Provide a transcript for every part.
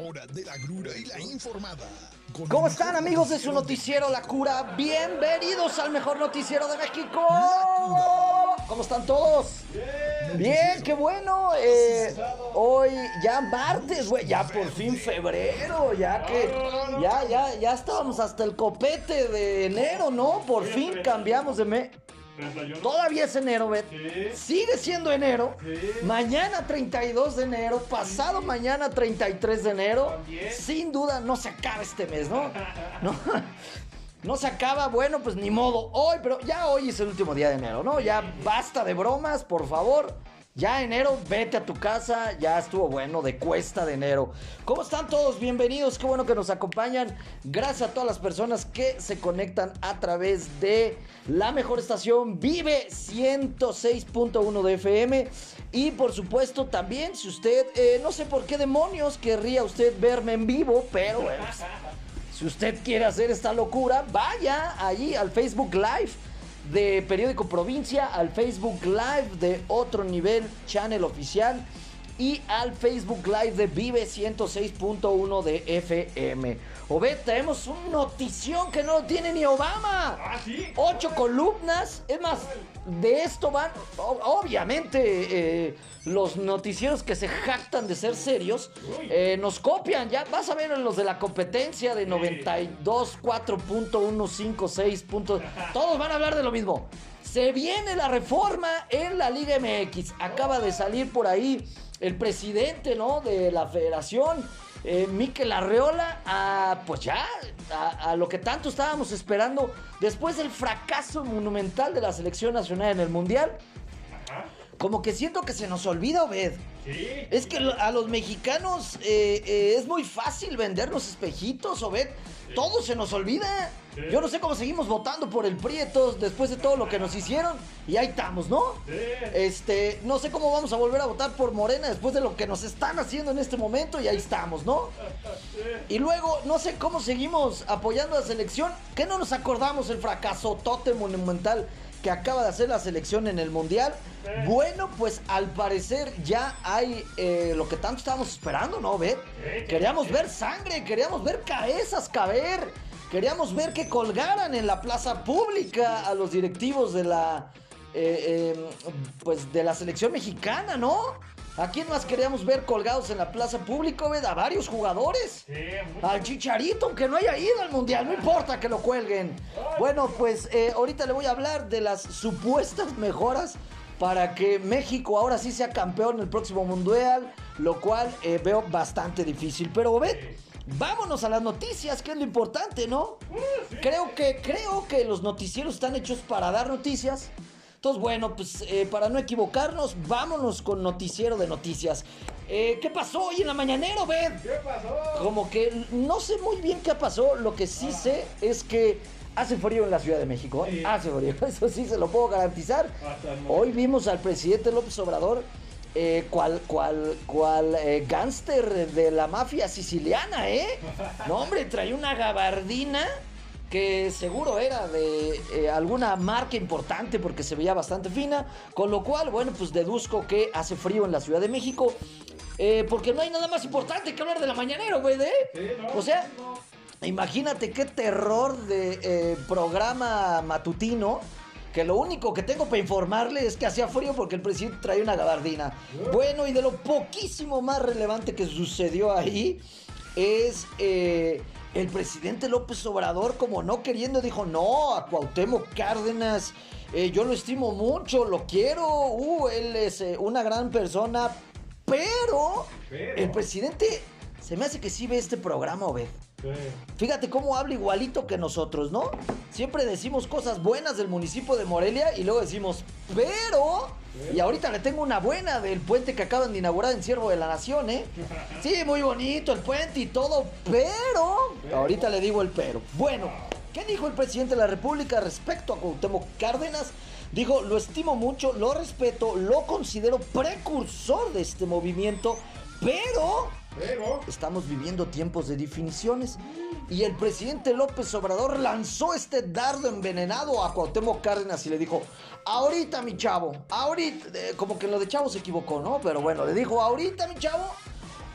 Hora de la grura y la informada. Con ¿Cómo están amigos de su noticiero La Cura? Bienvenidos al mejor noticiero de México. ¿Cómo están todos? Bien, qué bueno. eh, hoy ya martes, güey, ya por fin febrero, ya que ya ya ya estábamos hasta el copete de enero, ¿no? Por fin cambiamos de mes. Todavía es enero, Bet. Sigue siendo enero. Mañana 32 de enero, pasado mañana 33 de enero. Sin duda no se acaba este mes, ¿no? No, no se acaba, bueno, pues ni modo. Hoy, pero ya hoy es el último día de enero, ¿no? Ya basta de bromas, por favor. Ya enero, vete a tu casa, ya estuvo bueno de cuesta de enero. ¿Cómo están todos? Bienvenidos, qué bueno que nos acompañan. Gracias a todas las personas que se conectan a través de la mejor estación Vive 106.1 de FM. Y por supuesto también, si usted, eh, no sé por qué demonios querría usted verme en vivo, pero pues, si usted quiere hacer esta locura, vaya allí al Facebook Live de Periódico Provincia, al Facebook Live de Otro Nivel Channel Oficial y al Facebook Live de Vive 106.1 de FM. Obed, traemos un notición que no lo tiene ni Obama. ¿Ah, sí? Ocho columnas. Es más, de esto van, obviamente, eh, los noticieros que se jactan de ser serios, eh, nos copian. Ya vas a ver en los de la competencia de 92, 4.156 puntos. Todos van a hablar de lo mismo. Se viene la reforma en la Liga MX. Acaba de salir por ahí el presidente, ¿no? De la federación. Eh, Miquel Arreola, a, pues ya, a, a lo que tanto estábamos esperando después del fracaso monumental de la selección nacional en el Mundial. Ajá. Como que siento que se nos olvida, Obed. Sí. Es que a los mexicanos eh, eh, es muy fácil vendernos espejitos, Obed. Todo se nos olvida. Yo no sé cómo seguimos votando por el Prieto después de todo lo que nos hicieron. Y ahí estamos, ¿no? Este, no sé cómo vamos a volver a votar por Morena después de lo que nos están haciendo en este momento. Y ahí estamos, ¿no? Y luego, no sé cómo seguimos apoyando a la selección. Que no nos acordamos el fracaso tote monumental que acaba de hacer la selección en el Mundial. Bueno, pues al parecer ya hay eh, lo que tanto estábamos esperando, ¿no? Ver. Sí, Queríamos ver sangre, queríamos ver cabezas caer. Queríamos ver que colgaran en la plaza pública a los directivos de la. eh, eh, pues de la selección mexicana, ¿no? ¿A quién más queríamos ver colgados en la plaza pública? ¿ved? A varios jugadores. Sí. Al Chicharito, aunque no haya ido al mundial, no importa que lo cuelguen. Bueno, pues eh, ahorita le voy a hablar de las supuestas mejoras para que México ahora sí sea campeón en el próximo mundial, lo cual eh, veo bastante difícil. Pero ve, vámonos a las noticias, que es lo importante, ¿no? Creo que, creo que los noticieros están hechos para dar noticias. Entonces, bueno, pues eh, para no equivocarnos, vámonos con noticiero de noticias. Eh, ¿Qué pasó hoy en la mañanera, Ben? ¿Qué pasó? Como que no sé muy bien qué pasó. Lo que sí sé es que hace frío en la Ciudad de México. Sí. Hace frío, eso sí se lo puedo garantizar. Hoy vimos al presidente López Obrador. Eh, cual, cual, cual eh, gángster de la mafia siciliana, ¿eh? No, hombre, traía una gabardina que seguro era de eh, alguna marca importante porque se veía bastante fina, con lo cual, bueno, pues deduzco que hace frío en la Ciudad de México, eh, porque no hay nada más importante que hablar de la mañanera, güey, ¿eh? Sí, no, O sea, no. imagínate qué terror de eh, programa matutino. Que lo único que tengo para informarle es que hacía frío porque el presidente traía una gabardina. Bueno, y de lo poquísimo más relevante que sucedió ahí es eh, el presidente López Obrador, como no queriendo, dijo: No, a Cuauhtémoc Cárdenas, eh, yo lo estimo mucho, lo quiero, uh, él es eh, una gran persona, pero, Pero. el presidente se me hace que sí ve este programa, Obed. Sí. Fíjate cómo habla igualito que nosotros, ¿no? Siempre decimos cosas buenas del municipio de Morelia y luego decimos, pero... Y ahorita le tengo una buena del puente que acaban de inaugurar en Ciervo de la Nación, ¿eh? Sí, muy bonito el puente y todo, pero... Ahorita le digo el pero. Bueno, ¿qué dijo el presidente de la República respecto a Cuauhtémoc Cárdenas? Dijo, lo estimo mucho, lo respeto, lo considero precursor de este movimiento, Pero. Estamos viviendo tiempos de definiciones y el presidente López Obrador lanzó este dardo envenenado a Cuauhtémoc Cárdenas y le dijo, ahorita mi chavo, ahorita, eh, como que lo de chavo se equivocó, ¿no? Pero bueno, le dijo, ahorita mi chavo,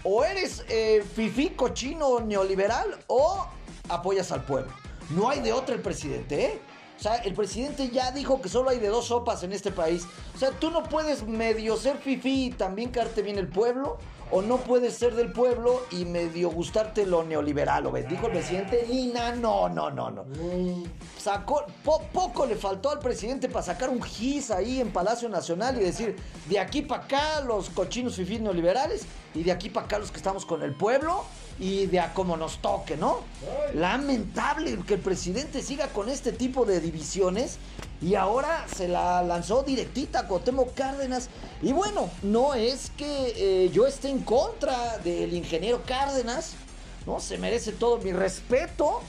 O eres eh, fifí, cochino, neoliberal o apoyas al pueblo. No hay de otra el presidente, ¿eh? O sea, el presidente ya dijo que solo hay de dos sopas en este país. O sea, tú no puedes medio ser fifí y también caerte bien el pueblo. O no puedes ser del pueblo y medio gustarte lo neoliberal. O ves, dijo el presidente Lina. No, no, no, no. Sacó, po- poco le faltó al presidente para sacar un gis ahí en Palacio Nacional y decir, de aquí para acá los cochinos fifís neoliberales y de aquí para acá los que estamos con el pueblo y de a como nos toque, ¿no? Lamentable que el presidente siga con este tipo de divisiones y ahora se la lanzó directita a Cuauhtémoc Cárdenas. Y bueno, no es que eh, yo esté en contra del ingeniero Cárdenas, ¿no? Se merece todo mi respeto.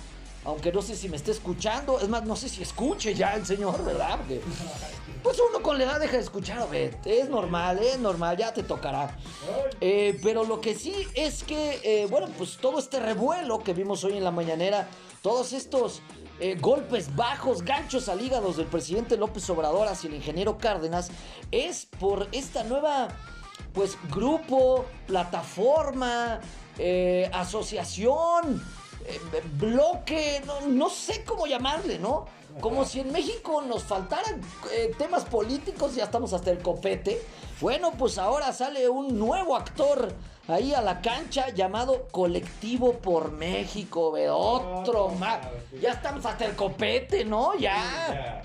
Aunque no sé si me esté escuchando. Es más, no sé si escuche ya el señor, ¿verdad? Pues uno con la edad deja de escuchar, a. Es normal, es normal, ya te tocará. Eh, pero lo que sí es que, eh, bueno, pues todo este revuelo que vimos hoy en la mañanera, todos estos eh, golpes bajos, ganchos al hígado del presidente López Obrador hacia el ingeniero Cárdenas, es por esta nueva, pues, grupo, plataforma, eh, asociación eh, bloque, no, no sé cómo llamarle, ¿no? Como si en México nos faltaran eh, temas políticos, ya estamos hasta el copete. Bueno, pues ahora sale un nuevo actor ahí a la cancha llamado Colectivo por México, ve, otro más. Ya estamos hasta el copete, ¿no? Ya.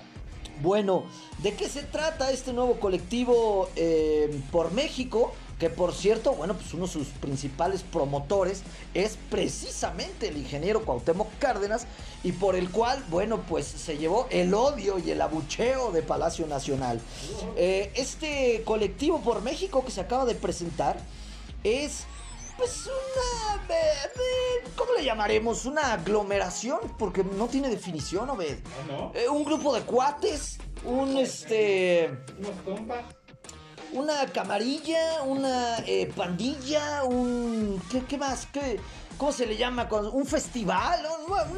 Bueno, ¿de qué se trata este nuevo colectivo eh, por México? Que por cierto, bueno, pues uno de sus principales promotores es precisamente el ingeniero Cuauhtémoc Cárdenas y por el cual, bueno, pues se llevó el odio y el abucheo de Palacio Nacional. Eh, este colectivo por México que se acaba de presentar es pues una... eh, eh, ¿Cómo le llamaremos? Una aglomeración, porque no tiene definición, Obed. ¿Ah, no? Eh, un grupo de cuates, un este... ¿Unos compas? Una camarilla, una eh, pandilla, un... ¿qué, más? ¿Qué, ¿Cómo se le llama? Un festival,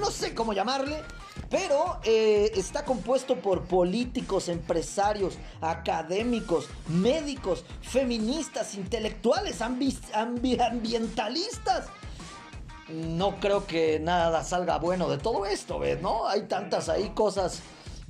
no, sé cómo llamarle. Pero eh, está compuesto por políticos, empresarios, académicos, médicos, feministas, intelectuales, ambi- ambi- ambientalistas. No creo que nada salga bueno de todo esto, ¿ves? ¿No? Hay tantas ahí cosas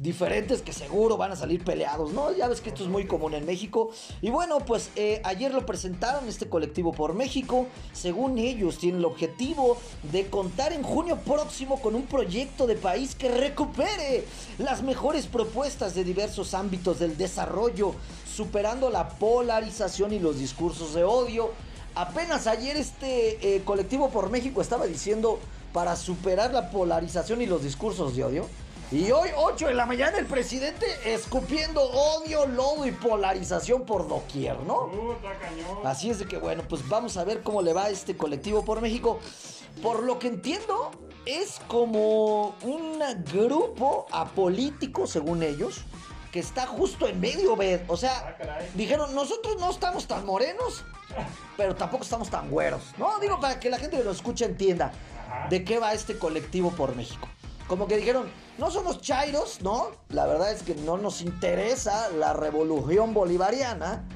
diferentes que seguro van a salir peleados, ¿no? Ya ves que esto es muy común en México. Y bueno, pues eh, ayer lo presentaron este colectivo por México. Según ellos, tienen el objetivo de contar en junio próximo con un proyecto de país que recupere las mejores propuestas de diversos ámbitos del desarrollo, superando la polarización y los discursos de odio. Apenas ayer este eh, colectivo por México estaba diciendo para superar la polarización y los discursos de odio. Y hoy, 8 de la mañana, el presidente escupiendo odio, lodo y polarización por doquier, ¿no? Así es de que, bueno, pues vamos a ver cómo le va a este colectivo por México. Por lo que entiendo, es como un grupo apolítico, según ellos, que está justo en medio, ¿ves? O Ah, sea, caray. dijeron, nosotros no estamos tan morenos, pero tampoco estamos tan güeros. No, digo, para que la gente que nos escucha entienda Ajá. de qué va este colectivo por México. Como que dijeron, no somos chairos, ¿no? La verdad es que no nos interesa la revolución bolivariana,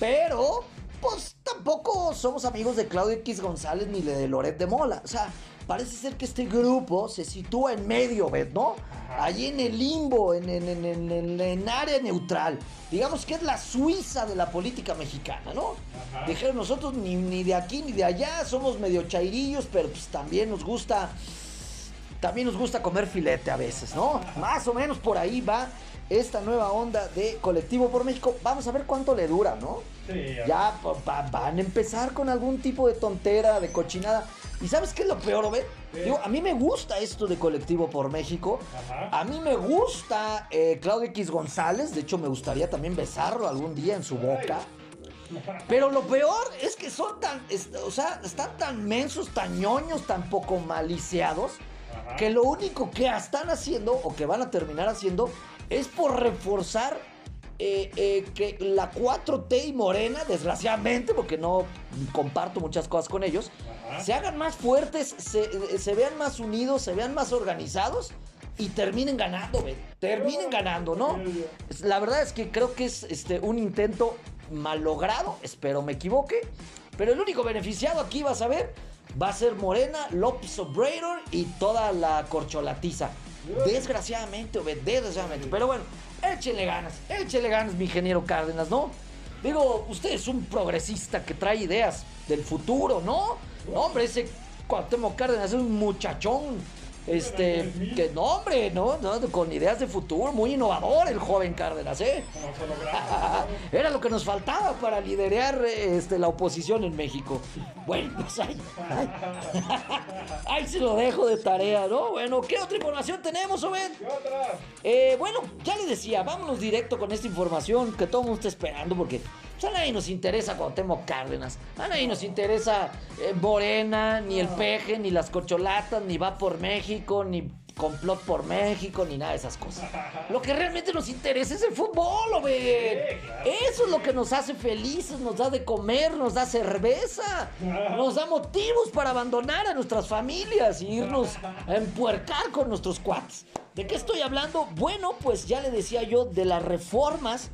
pero pues tampoco somos amigos de Claudio X González ni de Loret de Mola. O sea, parece ser que este grupo se sitúa en medio, ¿ves? ¿No? Allí en el limbo, en, en, en, en, área neutral. Digamos que es la Suiza de la política mexicana, ¿no? Dijeron nosotros ni, ni de aquí ni de allá, somos medio chairillos, pero pues también nos gusta también nos gusta comer filete a veces, ¿no? Más o menos por ahí va esta nueva onda de Colectivo por México. Vamos a ver cuánto le dura, ¿no? Sí, Ya van a empezar con algún tipo de tontera, de cochinada. ¿Y sabes qué es lo peor, Obed? Digo, a mí me gusta esto de Colectivo por México. Ajá. A mí me gusta eh, Claudio X González. De hecho, me gustaría también besarlo algún día en su boca. Pero lo peor es que son tan, o sea, están tan mensos, tan ñoños, tan poco maliciados. Que lo único que están haciendo, o que van a terminar haciendo, es por reforzar eh, eh, que la 4T y Morena, desgraciadamente, porque no comparto muchas cosas con ellos, Ajá. se hagan más fuertes, se, se vean más unidos, se vean más organizados y terminen ganando, ve, terminen ganando, ¿no? La verdad es que creo que es este, un intento mal logrado, espero me equivoque, Pero el único beneficiado aquí, vas a ver, va a ser Morena, López Obrador y toda la corcholatiza. Desgraciadamente, Obed, desgraciadamente. Pero bueno, échenle ganas, échenle ganas, mi ingeniero Cárdenas, ¿no? Digo, usted es un progresista que trae ideas del futuro, ¿no? No, hombre, ese Cuauhtémoc Cárdenas es un muchachón este, que no, hombre, ¿no? ¿no? Con ideas de futuro, muy innovador el joven Cárdenas, ¿eh? Era lo que nos faltaba para liderar este, la oposición en México. Bueno, pues ahí, ahí, ahí se lo dejo de tarea, ¿no? Bueno, ¿qué otra información tenemos, Obed? ¿Qué otra? Eh, bueno, ya le decía, vámonos directo con esta información que todo el mundo está esperando porque pues, a nadie nos interesa Cuauhtémoc Cárdenas, a nadie nos interesa eh, Morena, ni el peje, ni las corcholatas, ni va por México, ni complot por México, ni nada de esas cosas. Lo que realmente nos interesa es el fútbol, Obed. Eso es lo que nos hace felices, nos da de comer, nos da cerveza, nos da motivos para abandonar a nuestras familias y irnos a empuercar con nuestros cuates. ¿De qué estoy hablando? Bueno, pues ya le decía yo de las reformas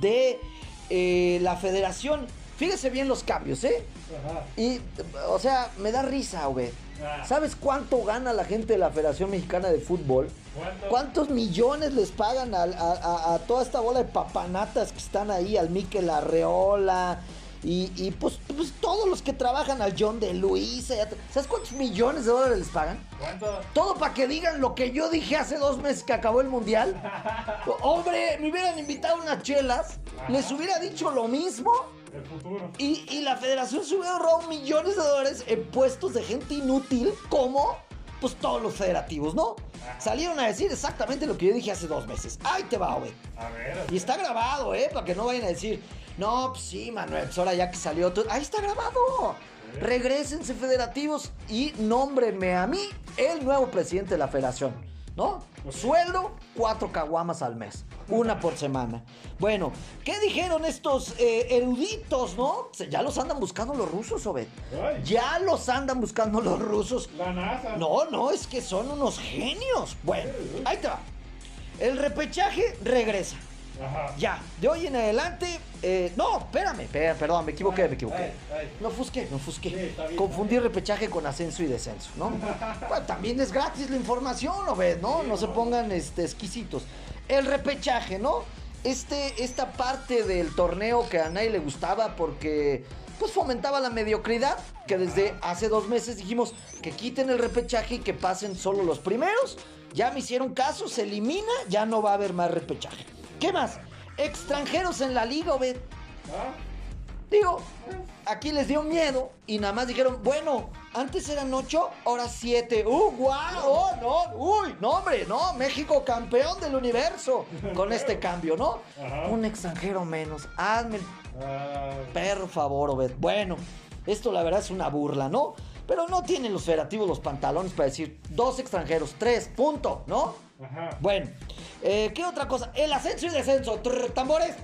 de eh, la federación. Fíjese bien los cambios, ¿eh? Ajá. Y, o sea, me da risa, Obed. Ah. ¿Sabes cuánto gana la gente de la Federación Mexicana de Fútbol? ¿Cuánto? ¿Cuántos millones les pagan a, a- a- a toda esta bola de papanatas que están ahí? Al Miquel Arreola. Y, y, pues, pues todos los que trabajan al John de Luisa. te- ¿Sabes cuántos millones de dólares les pagan? ¿Cuánto? Todo para que digan lo que yo dije hace dos meses que acabó el mundial. Hombre, me hubieran invitado unas chelas, les hubiera dicho lo mismo El futuro. y, y la federación se hubiera ahorrado millones de dólares en puestos de gente inútil como pues todos los federativos, ¿no? Salieron a decir exactamente lo que yo dije hace dos meses. Ahí te va, Obed. A ver. Y está grabado, ¿eh? Para que no vayan a decir, no, pues sí, Manuel, pues ahora ya que salió todo. Ahí está grabado. Regrésense, federativos, y nómbrenme a mí el nuevo presidente de la federación, ¿no? Sueldo, cuatro caguamas al mes, una por semana. Bueno, ¿qué dijeron estos eh, eruditos, no? Ya los andan buscando los rusos, Obed. Ay. Ya los andan buscando los rusos. La NASA. No, no, es que son unos genios. Bueno, ahí te va. El repechaje regresa. Ajá. Ya, de hoy en adelante. eh, no, espérame, espérame, perdón, me equivoqué, me equivoqué. Ay, ay. No fusqué, no fusqué. Sí, está bien. Confundí repechaje con ascenso y descenso, ¿no? Bueno, también es gratis la información, ¿no ves? ¿No? No se pongan este, exquisitos. El repechaje, ¿no? Este, esta parte del torneo que a nadie le gustaba porque pues fomentaba la mediocridad, que desde hace dos meses dijimos que quiten el repechaje y que pasen solo los primeros. Ya me hicieron caso, se elimina, ya no va a haber más repechaje. ¿Qué más? Extranjeros en la liga, Obed. ¿Ah? Digo, aquí les dio miedo y nada más dijeron, bueno, antes eran ocho, ahora siete. ¡Uh, guau! ¡Oh, no! ¡Uy! No, hombre, no, México campeón del universo con este cambio, ¿no? Ajá. Un extranjero menos. Hazme por favor, Obed. Bueno, esto la verdad es una burla, ¿no? Pero no tienen los federativos los pantalones para decir dos extranjeros, tres, punto, ¿no? Ajá. Bueno, eh, ¿qué otra cosa? El ascenso y descenso. Trrr, tambores.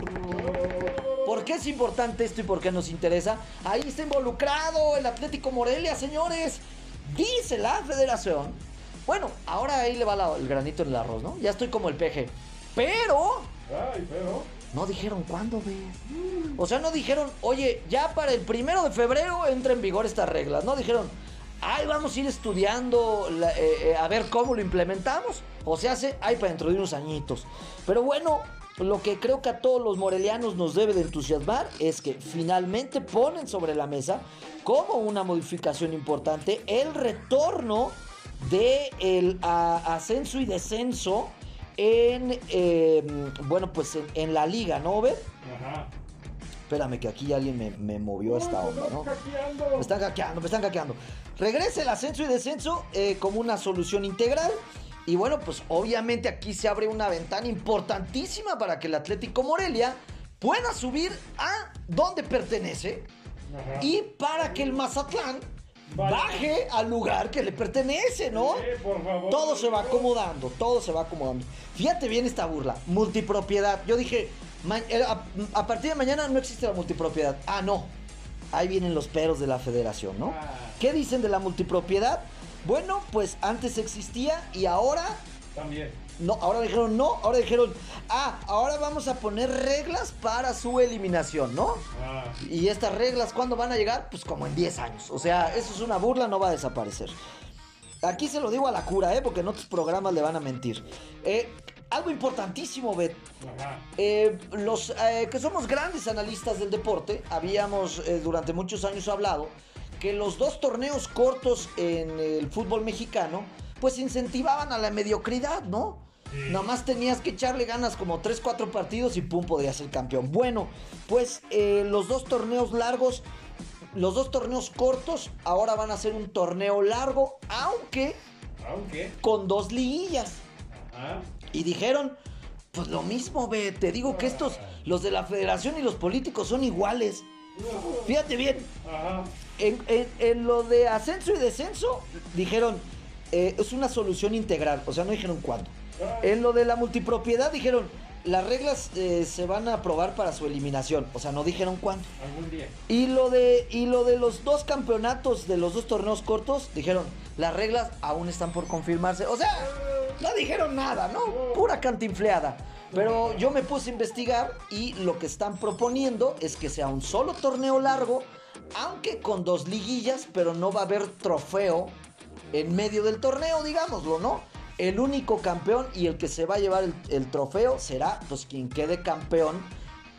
¿Por qué es importante esto y por qué nos interesa? Ahí está involucrado el Atlético Morelia, señores. Dice la federación. Bueno, ahora ahí le va la- el granito en el arroz, ¿no? Ya estoy como el peje. Pero Ay, pero. no dijeron cuándo. O sea, no dijeron, oye, ya para el primero de febrero entra en vigor estas reglas. No dijeron, ay, vamos a ir estudiando la- eh, eh, a ver cómo lo implementamos. O se hace, ay, para dentro de unos añitos. Pero bueno, lo que creo que a todos los morelianos nos debe de entusiasmar es que finalmente ponen sobre la mesa como una modificación importante el retorno de el a- ascenso y descenso en eh, bueno pues en, en la liga, ¿no, Obed? Ajá. Espérame que aquí alguien me, me movió esta onda, ¿no? Me están hackeando, me están hackeando. Regresa el ascenso y descenso eh, como una solución integral. Y bueno, pues obviamente aquí se abre una ventana importantísima para que el Atlético Morelia pueda subir a donde pertenece Ajá. y para que el Mazatlán baje al lugar que le pertenece, ¿no? Sí, por favor. Todo se va acomodando, todo se va acomodando. Fíjate bien esta burla, multipropiedad. Yo dije, eh, a, a partir de mañana no existe la multipropiedad. Ah, no. Ahí vienen los peros de la federación, ¿no? Ah. ¿Qué dicen de la multipropiedad? Bueno, pues antes existía y ahora También. No, ahora dijeron no, ahora dijeron, ah, ahora vamos a poner reglas para su eliminación, ¿no? Ah, Y estas reglas, ¿cuándo van a llegar? Pues como en 10 años. O sea, eso es una burla, no va a desaparecer. Aquí se lo digo a la cura, ¿eh? Porque en otros programas le van a mentir. Eh, algo importantísimo, Bet. ajá. Eh, los eh, que somos grandes analistas del deporte, habíamos eh, durante muchos años hablado que los dos torneos cortos en el fútbol mexicano, pues incentivaban a la mediocridad, ¿no? Nada más tenías que echarle ganas como 3, 4 partidos y pum, podrías ser campeón. Bueno, pues eh, los dos torneos largos, los dos torneos cortos, ahora van a ser un torneo largo, aunque Aunque. con dos liguillas. Ajá. Y dijeron, pues lo mismo, ve, te digo que estos, los de la federación y los políticos son iguales. Fíjate bien, Ajá. En, en- en lo de ascenso y descenso, dijeron, eh, es una solución integral, o sea, no dijeron cuándo. En lo de la multipropiedad, dijeron, las reglas eh, se van a aprobar para su eliminación, o sea, no dijeron cuándo. Algún día. Y lo de y lo de los dos campeonatos de los dos torneos cortos, dijeron, las reglas aún están por confirmarse. O sea, no dijeron nada, ¿no? Pura cantinfleada. Pero yo me puse a investigar y lo que están proponiendo es que sea un solo torneo largo, aunque con dos liguillas, pero no va a haber trofeo en medio del torneo, digámoslo, ¿no? El único campeón y el que se va a llevar el, el trofeo será pues quien quede campeón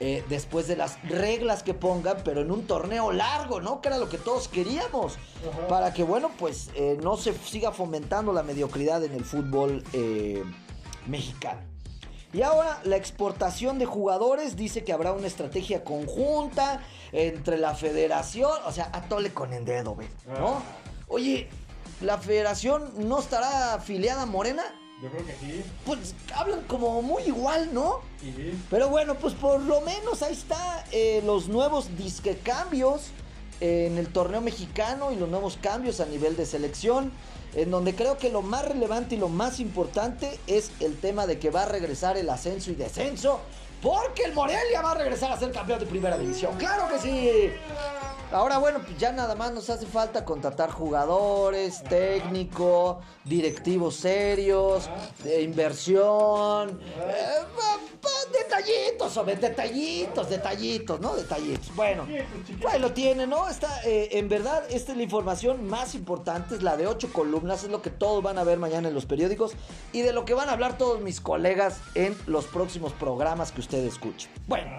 eh, después de las reglas que pongan, pero en un torneo largo, ¿no? Que era lo que todos queríamos. Ajá. Para que, bueno, pues eh, no se siga fomentando la mediocridad en el fútbol eh, mexicano. Y ahora la exportación de jugadores dice que habrá una estrategia conjunta entre la federación, o sea, atole con el dedo, ¿ves? ¿no? Oye, ¿la federación no estará afiliada a Morena? Yo creo que sí. Pues hablan como muy igual, ¿no? Sí. Pero bueno, pues por lo menos ahí está eh, los nuevos disque cambios en el torneo mexicano y los nuevos cambios a nivel de selección. En donde creo que lo más relevante y lo más importante es el tema de que va a regresar el ascenso y descenso. Porque el Morelia va a regresar a ser campeón de primera división. ¡Claro que sí! Ahora, bueno, pues ya nada más nos hace falta contratar jugadores, técnico, directivos serios, de inversión, eh, detallitos, sobre detallitos, detallitos, ¿no? Detallitos. Bueno, ahí lo tiene, ¿no? Está, eh, en verdad, esta es la información más importante, es la de ocho columnas, es lo que todos van a ver mañana en los periódicos y de lo que van a hablar todos mis colegas en los próximos programas que usted escuche. Bueno.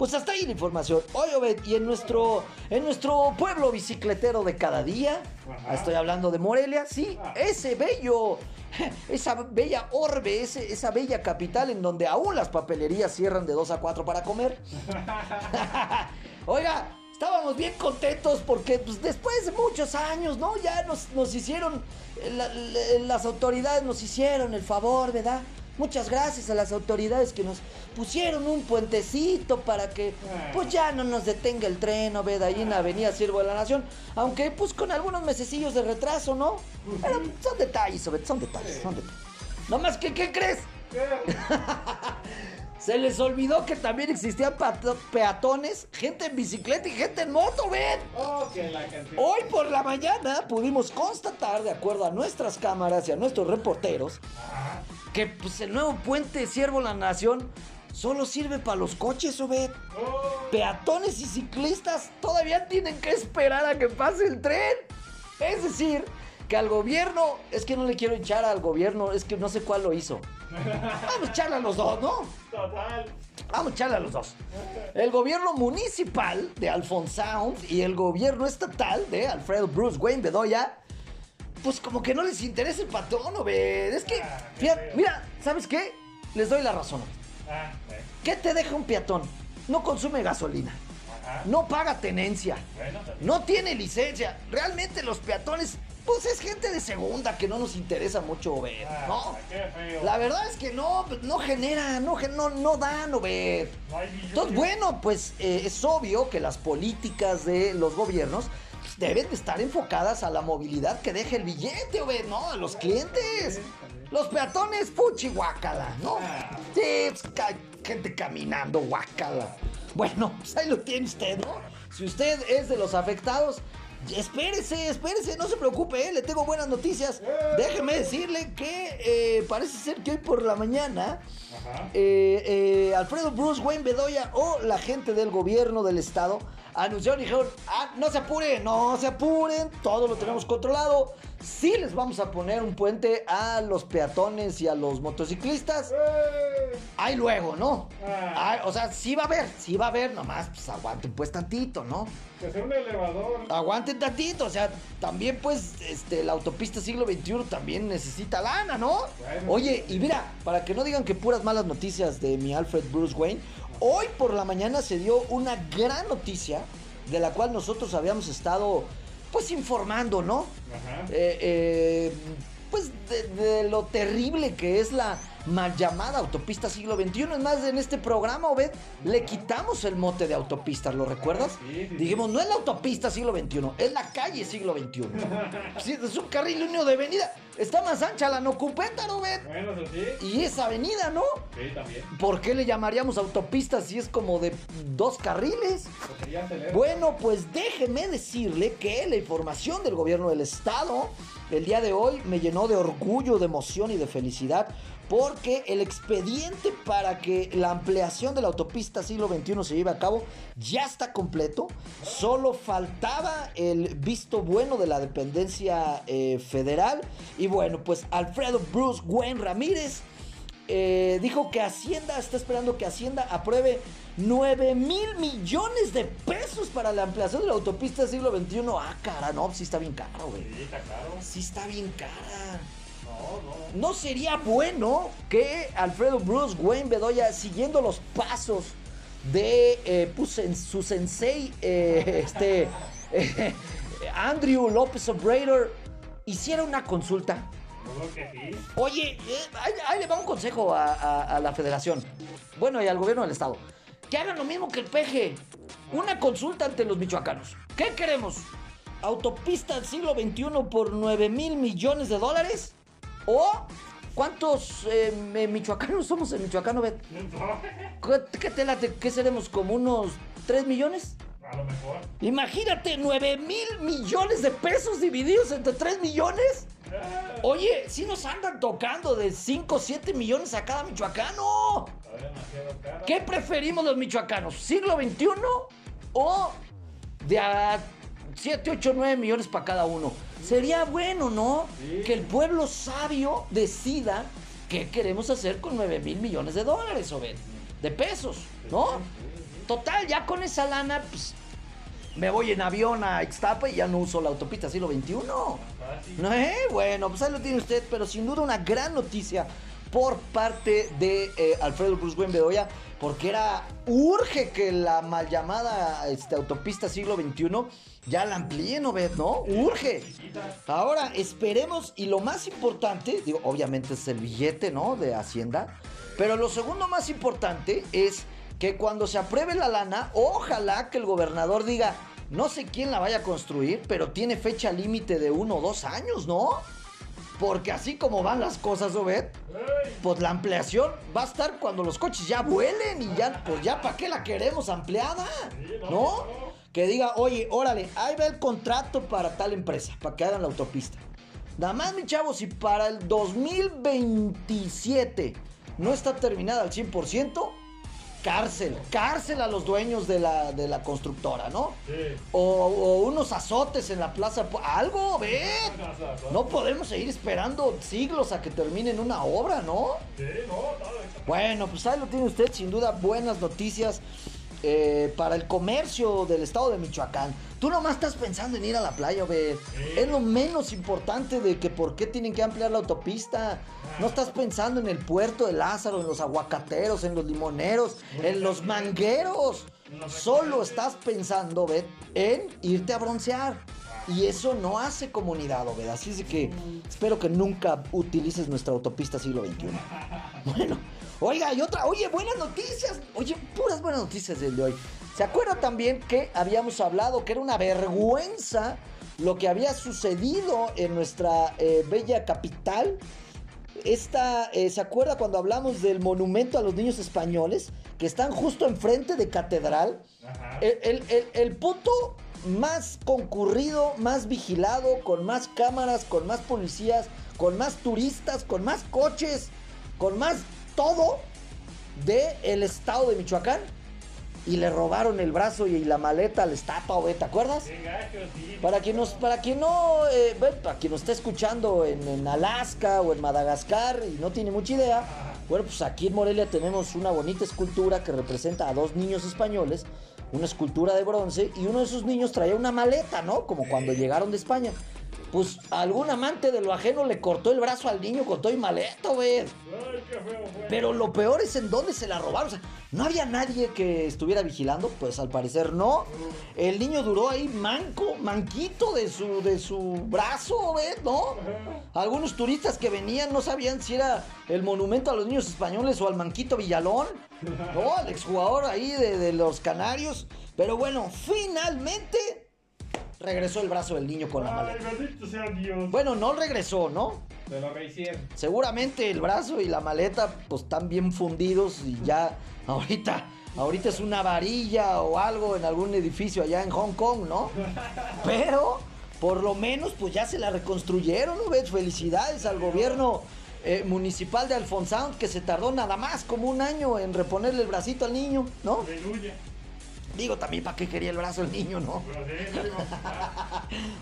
Pues hasta ahí la información. Oye, Obed, y en nuestro, en nuestro pueblo bicicletero de cada día, Ajá. estoy hablando de Morelia, sí, ese bello, esa bella orbe, ese- esa bella capital en donde aún las papelerías cierran de 2 a 4 para comer. Oiga, estábamos bien contentos porque pues, después de muchos años, ¿no? Ya nos, nos hicieron, eh, la- la- las autoridades nos hicieron el favor, ¿verdad? Muchas gracias a las autoridades que nos pusieron un puentecito para que pues ya no nos detenga el tren. ¿Verdad? Ahí en la Avenida Siervo de la Nación. Aunque pues con algunos mesecillos de retraso, ¿no? Pero son detalles, Obed, son detalles, son detalles. No más que, ¿qué crees? Se les olvidó que también existían peatones, gente en bicicleta y gente en moto, ven. Hoy por la mañana pudimos constatar, de acuerdo a nuestras cámaras y a nuestros reporteros, que pues, el nuevo puente Siervo La Nación solo sirve para los coches, Obed. Peatones y ciclistas todavía tienen que esperar a que pase el tren. Es decir, que al gobierno, es que no le quiero echar al gobierno, es que no sé cuál lo hizo. Vamos a echarle a los dos, ¿no? total. Vamos a echarle a los dos. El gobierno municipal de Alphonse Sound y el gobierno estatal de Alfredo Bruce Wayne Bedoya, pues como que no les interesa el patrón, ¿o ves? Es que, Ah, feo. mira, ¿sabes qué? Les doy la razón. Ah, eh. ¿Qué te deja un peatón? No consume gasolina, Ajá. no paga tenencia, Bueno, no tiene licencia. Realmente los peatones, pues es gente de segunda que no nos interesa mucho ver, Ah, ¿no? Qué feo. La verdad es que no, pues, no genera, no, no, no dan, o ver. No. Entonces, bueno, pues eh, es obvio que las políticas de los gobiernos deben de estar enfocadas a la movilidad que deje el billete, güey, ¿no? A los clientes. Los peatones, puchi, guácala, ¿no? Sí, pues, gente caminando, guácala. Bueno, pues ahí lo tiene usted, ¿no? Si usted es de los afectados, Espérese, espérese, no se preocupe, ¿eh? le tengo buenas noticias. Déjeme decirle que eh, parece ser que hoy por la mañana eh, eh, Alfredo Bruce Wayne Bedoya o la gente del gobierno del estado anunciaron y dijeron, ah, no se apuren, no se apuren, todo lo tenemos controlado. Sí les vamos a poner un puente a los peatones y a los motociclistas. Ahí luego, ¿no? Ah. Ay, o sea, sí va a haber, sí va a haber, nomás pues aguanten pues tantito, ¿no? Que sea un elevador. Aguanten tantito, o sea, también pues este, la autopista siglo XXI también necesita lana, ¿no? Bueno. Oye, y mira, para que no digan que puras malas noticias de mi Alfred Bruce Wayne, hoy por la mañana se dio una gran noticia de la cual nosotros habíamos estado pues informando, ¿no? Ajá. Eh, eh, pues de, de lo terrible que es la mal llamada autopista siglo XXI. Es más, en este programa, Obed, le quitamos el mote de autopista, ¿lo recuerdas? Sí. Dijimos, no es la autopista siglo XXI, es la calle siglo XXI. Sí, es un carril único de avenida. Está más ancha la Nocupeta, Obed. Bueno, eso sí. Y es avenida, ¿no? Sí, también. ¿Por qué le llamaríamos autopista si es como de dos carriles? Porque ya acelera. Bueno, pues déjeme decirle que la información del gobierno del estado el día de hoy me llenó de orgullo, de emoción y de felicidad porque el expediente para que la ampliación de la autopista siglo XXI se lleve a cabo ya está completo. Solo faltaba el visto bueno de la dependencia eh, federal. Y bueno, pues Alfredo Bruce Wayne Ramírez eh, dijo que Hacienda está esperando que Hacienda apruebe 9 mil millones de pesos para la ampliación de la autopista del siglo XXI. Ah, cara, no, sí está bien caro, güey. Sí, está claro. Sí está bien cara. No, no. ¿No sería bueno que Alfredo Bruce Wayne Bedoya, siguiendo los pasos de eh, pues, su sensei, eh, este, eh, Andrew López Obrador, hiciera una consulta? Oye, eh, ahí, ahí le va un consejo a, a- a la federación. Bueno, y al gobierno del estado. Que hagan lo mismo que el peje. Una consulta ante los michoacanos. ¿Qué queremos? ¿Autopista del siglo XXI por 9 mil millones de dólares? ¿O cuántos eh, me- michoacanos somos en Michoacán, Bet? ¿Qué, qué te late? ¿Qué seremos? ¿Como unos 3 millones? A lo mejor. Imagínate, 9 mil millones de pesos divididos entre 3 millones. Oye, si nos andan tocando de 5 o 7 millones a cada michoacano. ¿Qué preferimos los michoacanos? ¿Siglo XXI o de a 7, 8, 9 millones para cada uno? Sería bueno, ¿no? Sí. Que el pueblo sabio decida qué queremos hacer con 9 mil millones de dólares, Obed. De pesos, ¿no? Total, ya con esa lana, pues me voy en avión a Ixtapa y ya no uso la autopista siglo XXI. No, eh, bueno, pues ahí lo tiene usted, pero sin duda una gran noticia por parte de eh, Alfredo Cruz Wayne Bedoya, porque era urge que la mal llamada este, autopista siglo XXI ya la amplíen, ¿no no? Urge. Ahora, esperemos, y lo más importante, digo, obviamente es el billete, ¿no? De Hacienda, pero lo segundo más importante es que cuando se apruebe la lana, ojalá que el gobernador diga, no sé quién la vaya a construir, pero tiene fecha límite de uno o dos años, ¿no? Porque así como van las cosas, Obed, pues la ampliación va a estar cuando los coches ya vuelen y ya, pues ya para qué la queremos ampliada, ¿no? Que diga, oye, órale, ahí va el contrato para tal empresa, para que hagan la autopista. Nada más, mi chavo, si para el 2027 no está terminada al 100%, cárcel, cárcel a los dueños de la, de la constructora, ¿no? Sí. O, o unos azotes en la plaza, algo, ve. No, podemos seguir esperando siglos a que terminen una obra, ¿no? Sí, no. Bueno, pues ahí lo tiene usted, sin duda, buenas noticias eh, para el comercio del estado de Michoacán. Tú nomás estás pensando en ir a la playa, ve. Es lo menos importante de que por qué tienen que ampliar la autopista. No estás pensando en el puerto de Lázaro, en los aguacateros, en los limoneros, en los mangueros. Solo estás pensando, ve, en irte a broncear. Y eso no hace comunidad, Obed. Así es que espero que nunca utilices nuestra autopista siglo XXI. Bueno, oiga, y otra, oye, buenas noticias. Oye, puras buenas noticias del de hoy. ¿Se acuerda también que habíamos hablado que era una vergüenza lo que había sucedido en nuestra eh, bella capital? Esta, eh, ¿se acuerda cuando hablamos del monumento a los niños españoles? Que están justo enfrente de catedral. Ajá. El, el, el- el punto más concurrido, más vigilado, con más cámaras, con más policías, con más turistas, con más coches, con más todo de el estado de Michoacán. Y le robaron el brazo y la maleta al estatua, güey, ¿te acuerdas? Qué gacho, sí. Para quien nos, para quien no, eh, bueno, para quien nos esté escuchando en, en Alaska o en Madagascar y no tiene mucha idea, bueno, pues aquí en Morelia tenemos una bonita escultura que representa a dos niños españoles, una escultura de bronce, y uno de esos niños traía una maleta, ¿no? Como cuando llegaron de España. Pues algún amante de lo ajeno le cortó el brazo al niño con todo y maleta, güey. Pero lo peor es en dónde se la robaron. O sea, no había nadie que estuviera vigilando, pues al parecer no. El niño duró ahí manco, manquito de su, de su brazo, ¿ves? ¿No? Algunos turistas que venían no sabían si era el monumento a los niños españoles o al manquito Villalón. No, al exjugador ahí de, de los Canarios. Pero bueno, finalmente regresó el brazo del niño con la Ay, maleta. bendito sea Dios. Bueno, no regresó, ¿no? Se lo rehicieron. Seguramente el brazo y la maleta pues están bien fundidos y ya ahorita, ahorita es una varilla o algo en algún edificio allá en Hong Kong, ¿no? Pero por lo menos pues ya se la reconstruyeron, ¿no ves? Felicidades al gobierno eh, municipal de Alfonsound que se tardó nada más como un año en reponerle el bracito al niño, ¿no? Aleluya. Digo también para qué quería el brazo el niño, ¿no?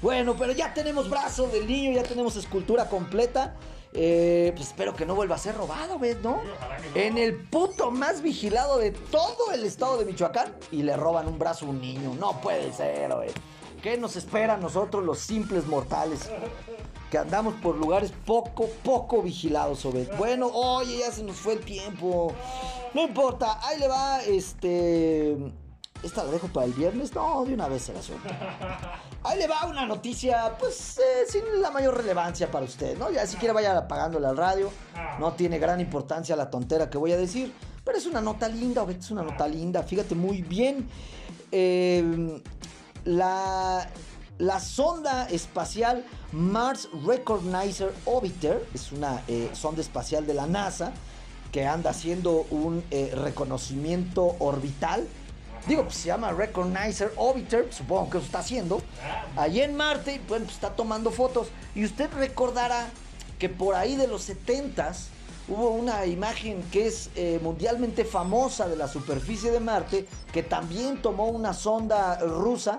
Bueno, pero ya tenemos brazo del niño, ya tenemos escultura completa. Eh, pues espero que no vuelva a ser robado, ¿ves? ¿No? En el punto más vigilado de todo el estado de Michoacán y le roban un brazo a un niño. No puede ser, güey. ¿Qué nos espera a nosotros los simples mortales? Que andamos por lugares poco, poco vigilados, Obed. Bueno, oye, ya se nos fue el tiempo. No importa, ahí le va, este... ¿Esta la dejo para el viernes? No, de una vez se la suelto. Ahí le va una noticia, pues, eh, sin la mayor relevancia para usted, ¿no? Ya si quiere vaya apagándole al radio. No tiene gran importancia la tontera que voy a decir. Pero es una nota linda, es una nota linda. Fíjate muy bien. Eh, la, la sonda espacial Mars Recognizer Orbiter es una eh, sonda espacial de la NASA que anda haciendo un eh, reconocimiento orbital. Digo, pues se llama Recognizer Orbiter, supongo que eso está haciendo. Allí en Marte, y, bueno, pues está tomando fotos. Y usted recordará que por ahí de los 70s hubo una imagen que es eh, mundialmente famosa de la superficie de Marte, que también tomó una sonda rusa.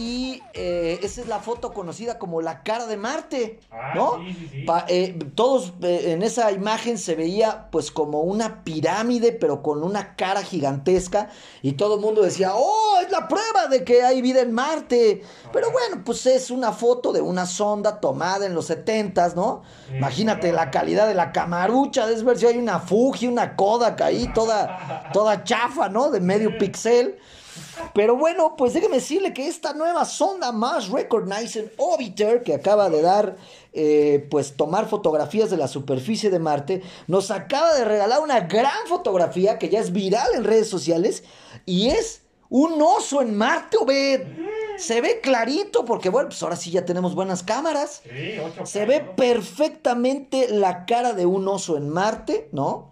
Y eh, esa es la foto conocida como la cara de Marte, Ah, ¿no? sí, sí, sí. Pa- eh, todos eh, en esa imagen se veía pues como una pirámide, pero con una cara gigantesca. Y todo el mundo decía, oh, es la prueba de que hay vida en Marte. Pero bueno, pues es una foto de una sonda tomada en los 70s, ¿no? Imagínate la calidad de la camarucha, de ver si hay una Fuji, una Kodak ahí, toda, toda chafa, ¿no? De medio pixel. Pero bueno, pues déjeme decirle que esta nueva sonda Mars Recognizing Orbiter que acaba de dar, eh, pues tomar fotografías de la superficie de Marte, nos acaba de regalar una gran fotografía que ya es viral en redes sociales y es un oso en Marte, Obed. Se ve clarito porque bueno, pues ahora sí ya tenemos buenas cámaras. Sí, Se ve perfectamente la cara de un oso en Marte, ¿no?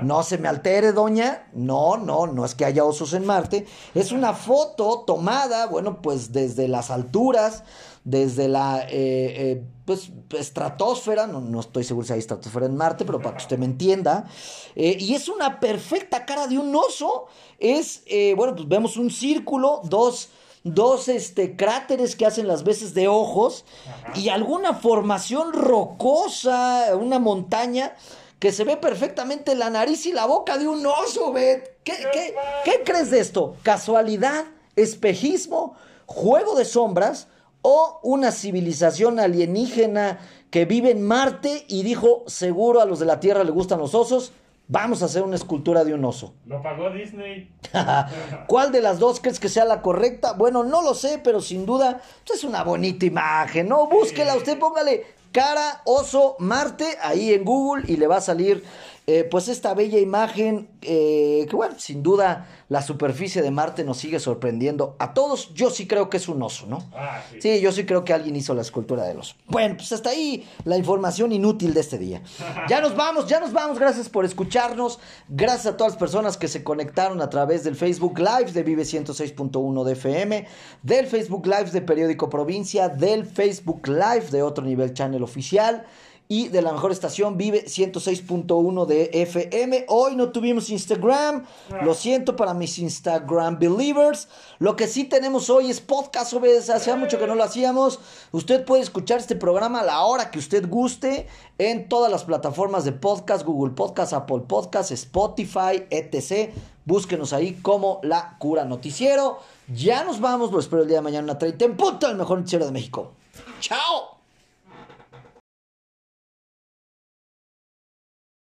No se me altere, doña. No, no, no es que haya osos en Marte. Es una foto tomada, bueno, pues desde las alturas, desde la, eh, eh, pues, estratosfera. No, no estoy seguro si hay estratosfera en Marte, pero para que usted me entienda. Eh, y es una perfecta cara de un oso. Es, bueno, pues vemos un círculo, dos dos este, cráteres que hacen las veces de ojos Ajá. y alguna formación rocosa, una montaña que se ve perfectamente la nariz y la boca de un oso, Bet. ¿Qué, qué, qué crees de esto? ¿Casualidad? ¿Espejismo? ¿Juego de sombras? ¿O una civilización alienígena que vive en Marte y dijo, seguro a los de la Tierra le gustan los osos? Vamos a hacer una escultura de un oso. Lo pagó Disney. ¿Cuál de las dos crees que sea la correcta? Bueno, no lo sé, pero sin duda pues, es una bonita imagen, ¿no? Búsquela, usted póngale cara, oso, Marte, ahí en Google y le va a salir eh, pues esta bella imagen, eh, que bueno, sin duda la superficie de Marte nos sigue sorprendiendo a todos. Yo sí creo que es un oso, ¿no? Ah, sí. Sí, yo sí creo que alguien hizo la escultura del oso. Bueno, pues hasta ahí la información inútil de este día. Ya nos vamos, ya nos vamos. Gracias por escucharnos. Gracias a todas las personas que se conectaron a través del Facebook Live de Vive 106.1 de FM, del Facebook Live de Periódico Provincia, del Facebook Live de Otro Nivel Channel Oficial y de la mejor estación Vive 106.1 de FM. Hoy no tuvimos Instagram, lo siento para mis Instagram believers. Lo que sí tenemos hoy es podcast, ¿ves? hacía mucho que no lo hacíamos. Usted puede escuchar este programa a la hora que usted guste en todas las plataformas de podcast, Google Podcast, Apple Podcast, Spotify, etc. Búsquenos ahí como La Cura Noticiero. Ya nos vamos, lo espero el día de mañana a 30 en punto, el mejor noticiero de México. ¡Chao!